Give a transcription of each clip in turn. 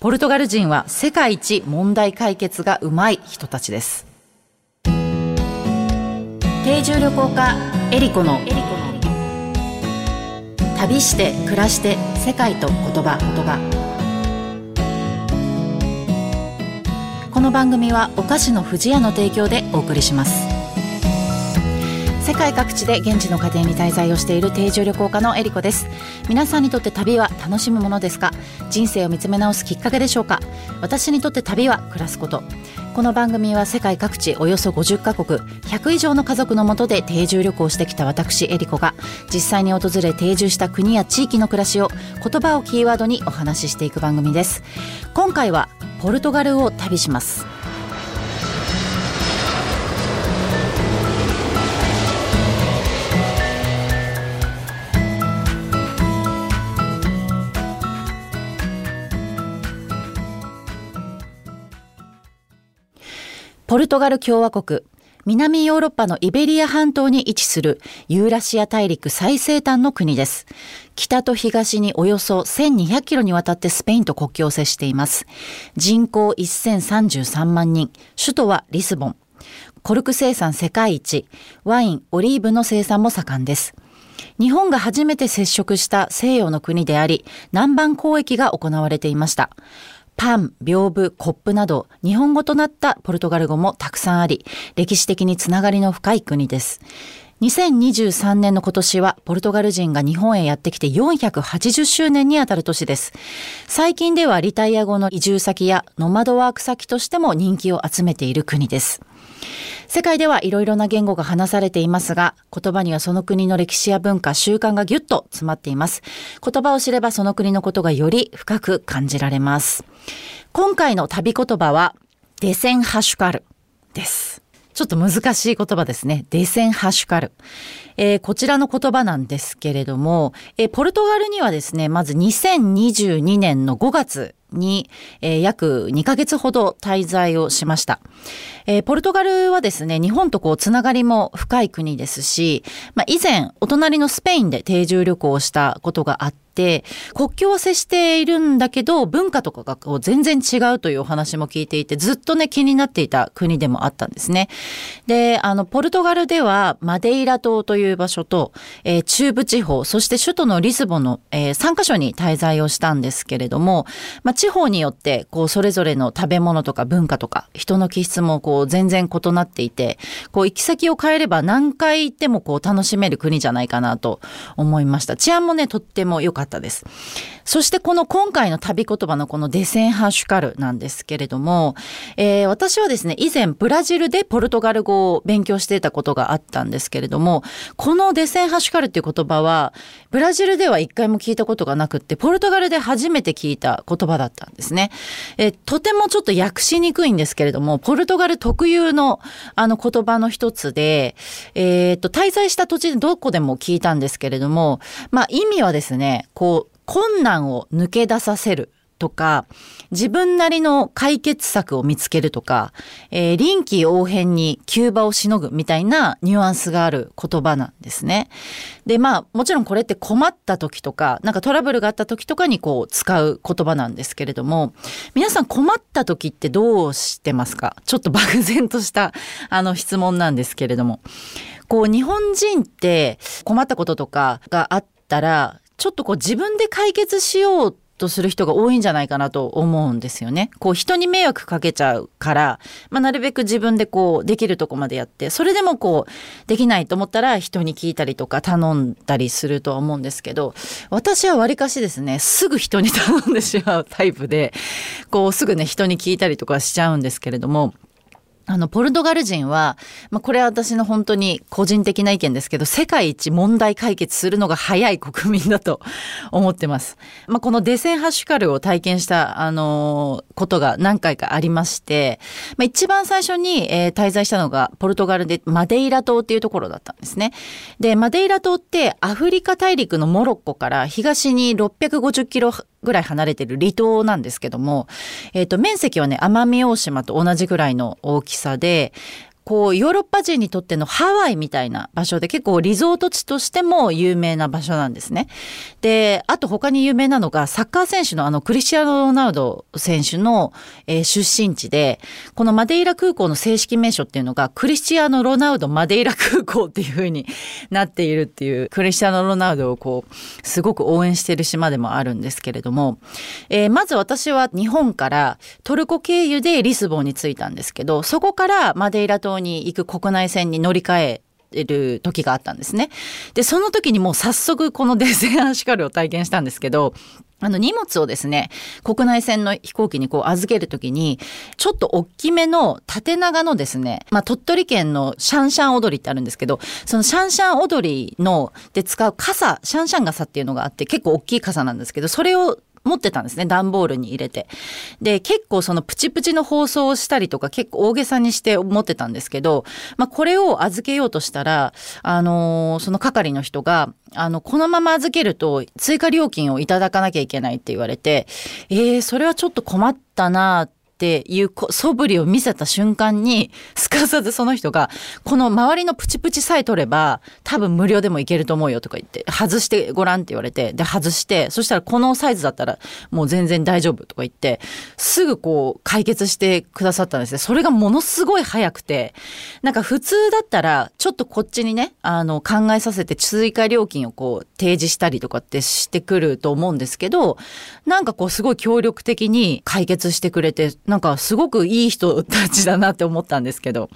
ポルトガル人は世界一問題解決がうまい人たちです。定住旅行家エリコの。旅して暮らして世界と言葉。言葉この番組はお菓子の不二家の提供でお送りします。世界各地で現地の家庭に滞在をしている定住旅行家のエリコです。皆さんにとって旅は楽しむものですか？人生を見つめ直すきっかけでしょうか？私にとって旅は暮らすこと。この番組は世界各地およそ50カ国100以上の家族のもとで定住旅行してきた私エリコが実際に訪れ定住した国や地域の暮らしを言葉をキーワードにお話ししていく番組です。今回はポルトガルを旅します。ポルトガル共和国、南ヨーロッパのイベリア半島に位置するユーラシア大陸最西端の国です。北と東におよそ1200キロにわたってスペインと国境を接しています。人口1033万人、首都はリスボン。コルク生産世界一、ワイン、オリーブの生産も盛んです。日本が初めて接触した西洋の国であり、南蛮交易が行われていました。パン、屏風、コップなど日本語となったポルトガル語もたくさんあり、歴史的につながりの深い国です。2023年の今年はポルトガル人が日本へやってきて480周年にあたる年です。最近ではリタイア後の移住先やノマドワーク先としても人気を集めている国です。世界ではいろいろな言語が話されていますが、言葉にはその国の歴史や文化、習慣がぎゅっと詰まっています。言葉を知ればその国のことがより深く感じられます。今回の旅言葉は、デセンハシュカルです。ちょっと難しい言葉ですね。デセンハシュカル。えー、こちらの言葉なんですけれども、えー、ポルトガルにはですね、まず2022年の5月に、えー、約2ヶ月ほど滞在をしました。えー、ポルトガルはですね、日本とこうつながりも深い国ですし、まあ、以前お隣のスペインで定住旅行をしたことがあって、国境は接しているんだけど文化とかがこう全然違うというお話も聞いていてずっとね気になっていた国でもあったんですね。であのポルトガルではマデイラ島という場所と、えー、中部地方そして首都のリスボンの、えー、3カ所に滞在をしたんですけれども、まあ、地方によってこうそれぞれの食べ物とか文化とか人の気質もこう全然異なっていてこう行き先を変えれば何回行ってもこう楽しめる国じゃないかなと思いました。治安もねとっても良かったです。そしてこの今回の旅言葉のこのデセンハッシュカルなんですけれども、えー、私はですね、以前ブラジルでポルトガル語を勉強していたことがあったんですけれども、このデセンハッシュカルっていう言葉は、ブラジルでは一回も聞いたことがなくって、ポルトガルで初めて聞いた言葉だったんですね。えー、とてもちょっと訳しにくいんですけれども、ポルトガル特有のあの言葉の一つで、えー、っと、滞在した土地でどこでも聞いたんですけれども、まあ意味はですね、こう、困難を抜け出させるとか、自分なりの解決策を見つけるとか、えー、臨機応変に急場をしのぐみたいなニュアンスがある言葉なんですね。で、まあ、もちろんこれって困った時とか、なんかトラブルがあった時とかにこう使う言葉なんですけれども、皆さん困った時ってどうしてますか？ちょっと漠然としたあの質問なんですけれども。こう、日本人って困ったこととかがあったら、ちょっとこう自分で解決しようとする人が多いんじゃないかなと思うんですよね。こう人に迷惑かけちゃうから、まあ、なるべく自分でこうできるとこまでやって、それでもこうできないと思ったら人に聞いたりとか頼んだりするとは思うんですけど、私はわりかしですね、すぐ人に頼んでしまうタイプで、こうすぐね人に聞いたりとかしちゃうんですけれども、あの、ポルトガル人は、まあ、これは私の本当に個人的な意見ですけど、世界一問題解決するのが早い国民だと 思ってます。まあ、このデセンハッシュカルを体験した、あのー、ことが何回かありまして、まあ、一番最初に、えー、滞在したのが、ポルトガルでマデイラ島っていうところだったんですね。で、マデイラ島ってアフリカ大陸のモロッコから東に650キロぐらい離れてる離島なんですけども、えっ、ー、と、面積はね、奄美大島と同じぐらいの大きさで、こうヨーロッパ人にとってのハワイみたいな場所で結構リゾート地としても有名な場所なんですね。で、あと他に有名なのがサッカー選手のあのクリスチアーノ・ロナウド選手の、えー、出身地で、このマデイラ空港の正式名称っていうのがクリスチアーノ・ロナウドマデイラ空港っていう風になっているっていうクリスチアーノ・ロナウドをこうすごく応援している島でもあるんですけれども、えー、まず私は日本からトルコ経由でリスボンに着いたんですけど、そこからマデイラ島に行く国内線に乗り換える時があったんですね。で、その時にもう早速このデゼンアシカルを体験したんですけど、あの荷物をですね、国内線の飛行機にこう預けるときに、ちょっと大きめの縦長のですね、まあ鳥取県のシャンシャン踊りってあるんですけど、そのシャンシャン踊りので使う傘、シャンシャン傘っていうのがあって結構大きい傘なんですけど、それを持ってたんですね段ボールに入れて。で結構そのプチプチの包装をしたりとか結構大げさにして持ってたんですけど、まあ、これを預けようとしたらあのー、その係の人があのこのまま預けると追加料金をいただかなきゃいけないって言われてえー、それはちょっと困ったなぁっていう素振りを見せた瞬間に、すかさずその人が、この周りのプチプチさえ取れば、多分無料でもいけると思うよとか言って、外してごらんって言われて、で、外して、そしたらこのサイズだったらもう全然大丈夫とか言って、すぐこう解決してくださったんですね。それがものすごい早くて、なんか普通だったら、ちょっとこっちにね、あの、考えさせて追加料金をこう提示したりとかってしてくると思うんですけど、なんかこうすごい協力的に解決してくれて、なんかすごくいい人たちだなって思ったんですけど。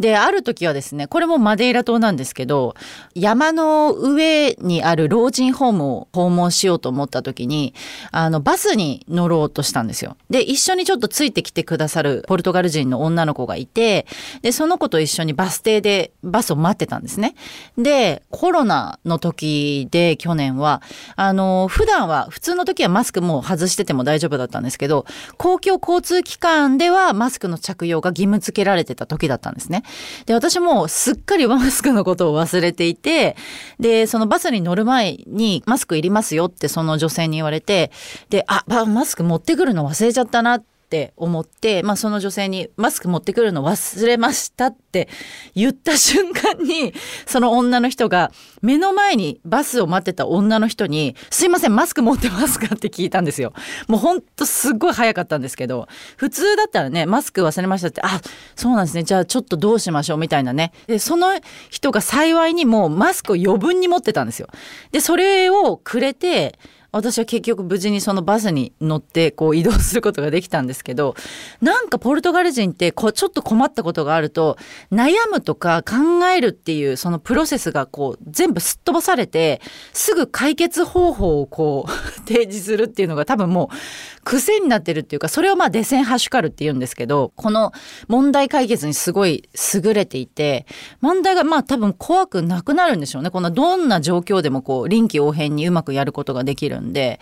で、ある時はですね、これもマデイラ島なんですけど、山の上にある老人ホームを訪問しようと思った時に、あの、バスに乗ろうとしたんですよ。で、一緒にちょっとついてきてくださるポルトガル人の女の子がいて、で、その子と一緒にバス停でバスを待ってたんですね。で、コロナの時で去年は、あの、普段は、普通の時はマスクも外してても大丈夫だったんですけど、公共交通機関ではマスクの着用が義務付けられてた時だったんですね。で、私もすっかりマスクのことを忘れていて、で、そのバスに乗る前にマスクいりますよってその女性に言われて、で、あ、マスク持ってくるの忘れちゃったなっって思って、まあ、その女性にマスク持ってくるの忘れましたって言った瞬間に、その女の人が目の前にバスを待ってた女の人に、すいません、マスク持ってますかって聞いたんですよ。もうほんとすっごい早かったんですけど、普通だったらね、マスク忘れましたって、あ、そうなんですね。じゃあちょっとどうしましょうみたいなね。で、その人が幸いにもうマスクを余分に持ってたんですよ。で、それをくれて、私は結局無事にそのバスに乗ってこう移動することができたんですけどなんかポルトガル人ってこうちょっと困ったことがあると悩むとか考えるっていうそのプロセスがこう全部すっ飛ばされてすぐ解決方法をこう 提示するっていうのが多分もう癖になってるっていうかそれをまあデセンハシュカルって言うんですけどこの問題解決にすごい優れていて問題がまあ多分怖くなくなるんでしょうね。このどんな状況でもこう臨機応変にうまくやることができる。んで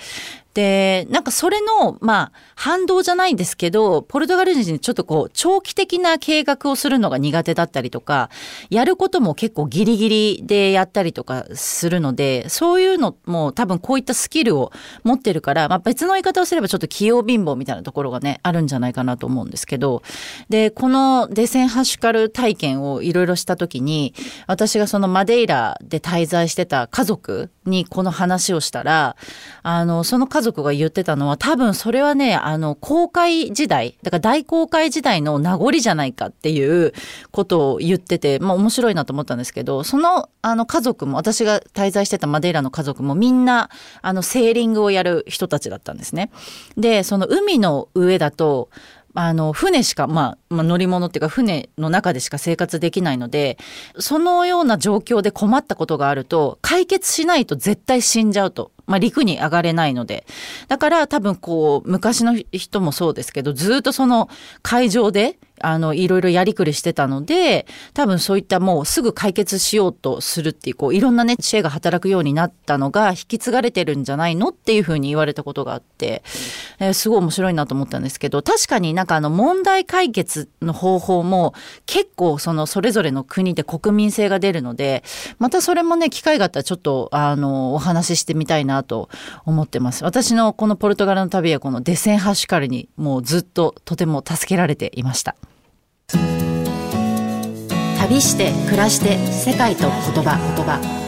で、なんかそれの、まあ、反動じゃないんですけど、ポルトガル人にちょっとこう、長期的な計画をするのが苦手だったりとか、やることも結構ギリギリでやったりとかするので、そういうのも多分こういったスキルを持ってるから、まあ別の言い方をすればちょっと器用貧乏みたいなところがね、あるんじゃないかなと思うんですけど、で、このデセンハシュカル体験をいろいろした時に、私がそのマデイラで滞在してた家族にこの話をしたら、あの、その家族が言ってたのは多分それはね、あの、公開時代、だから大公開時代の名残じゃないかっていうことを言ってて、まあ面白いなと思ったんですけど、その、あの家族も、私が滞在してたマデイラの家族もみんな、あの、セーリングをやる人たちだったんですね。で、その海の上だと、あの船しか、まあ、まあ、乗り物っていうか船の中でしか生活できないのでそのような状況で困ったことがあると解決しないと絶対死んじゃうと。まあ、陸に上がれないので。だから多分こう、昔の人もそうですけど、ずっとその海上であの、いろいろやりくりしてたので、多分そういったもうすぐ解決しようとするっていう、こう、いろんなね、知恵が働くようになったのが引き継がれてるんじゃないのっていうふうに言われたことがあって、えー、すごい面白いなと思ったんですけど、確かになんかあの、問題解決の方法も結構その、それぞれの国で国民性が出るので、またそれもね、機会があったらちょっと、あの、お話ししてみたいなと思ってます。私のこのポルトガルの旅はこのデセンハッシュカルにもうずっととても助けられていました。旅して暮らして世界と言葉言葉。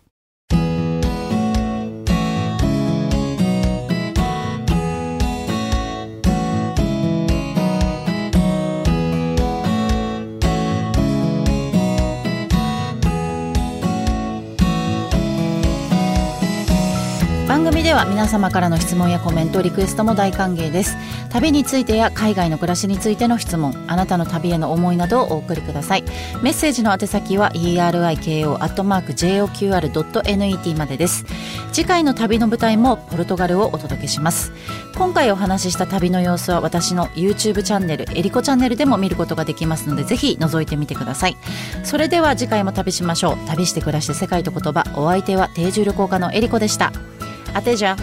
は皆様からの質問やコメントリクエストも大歓迎です。旅についてや海外の暮らしについての質問あなたの旅への思いなどをお送りください。メッセージの宛先は eriko.joqr.net までです。次回の旅の舞台もポルトガルをお届けします。今回お話しした旅の様子は私の YouTube チャンネルえりこチャンネルでも見ることができますのでぜひ覗いてみてください。それでは次回も旅しましょう。旅して暮らして世界と言葉お相手は定住旅行家のえりこでした。Até já!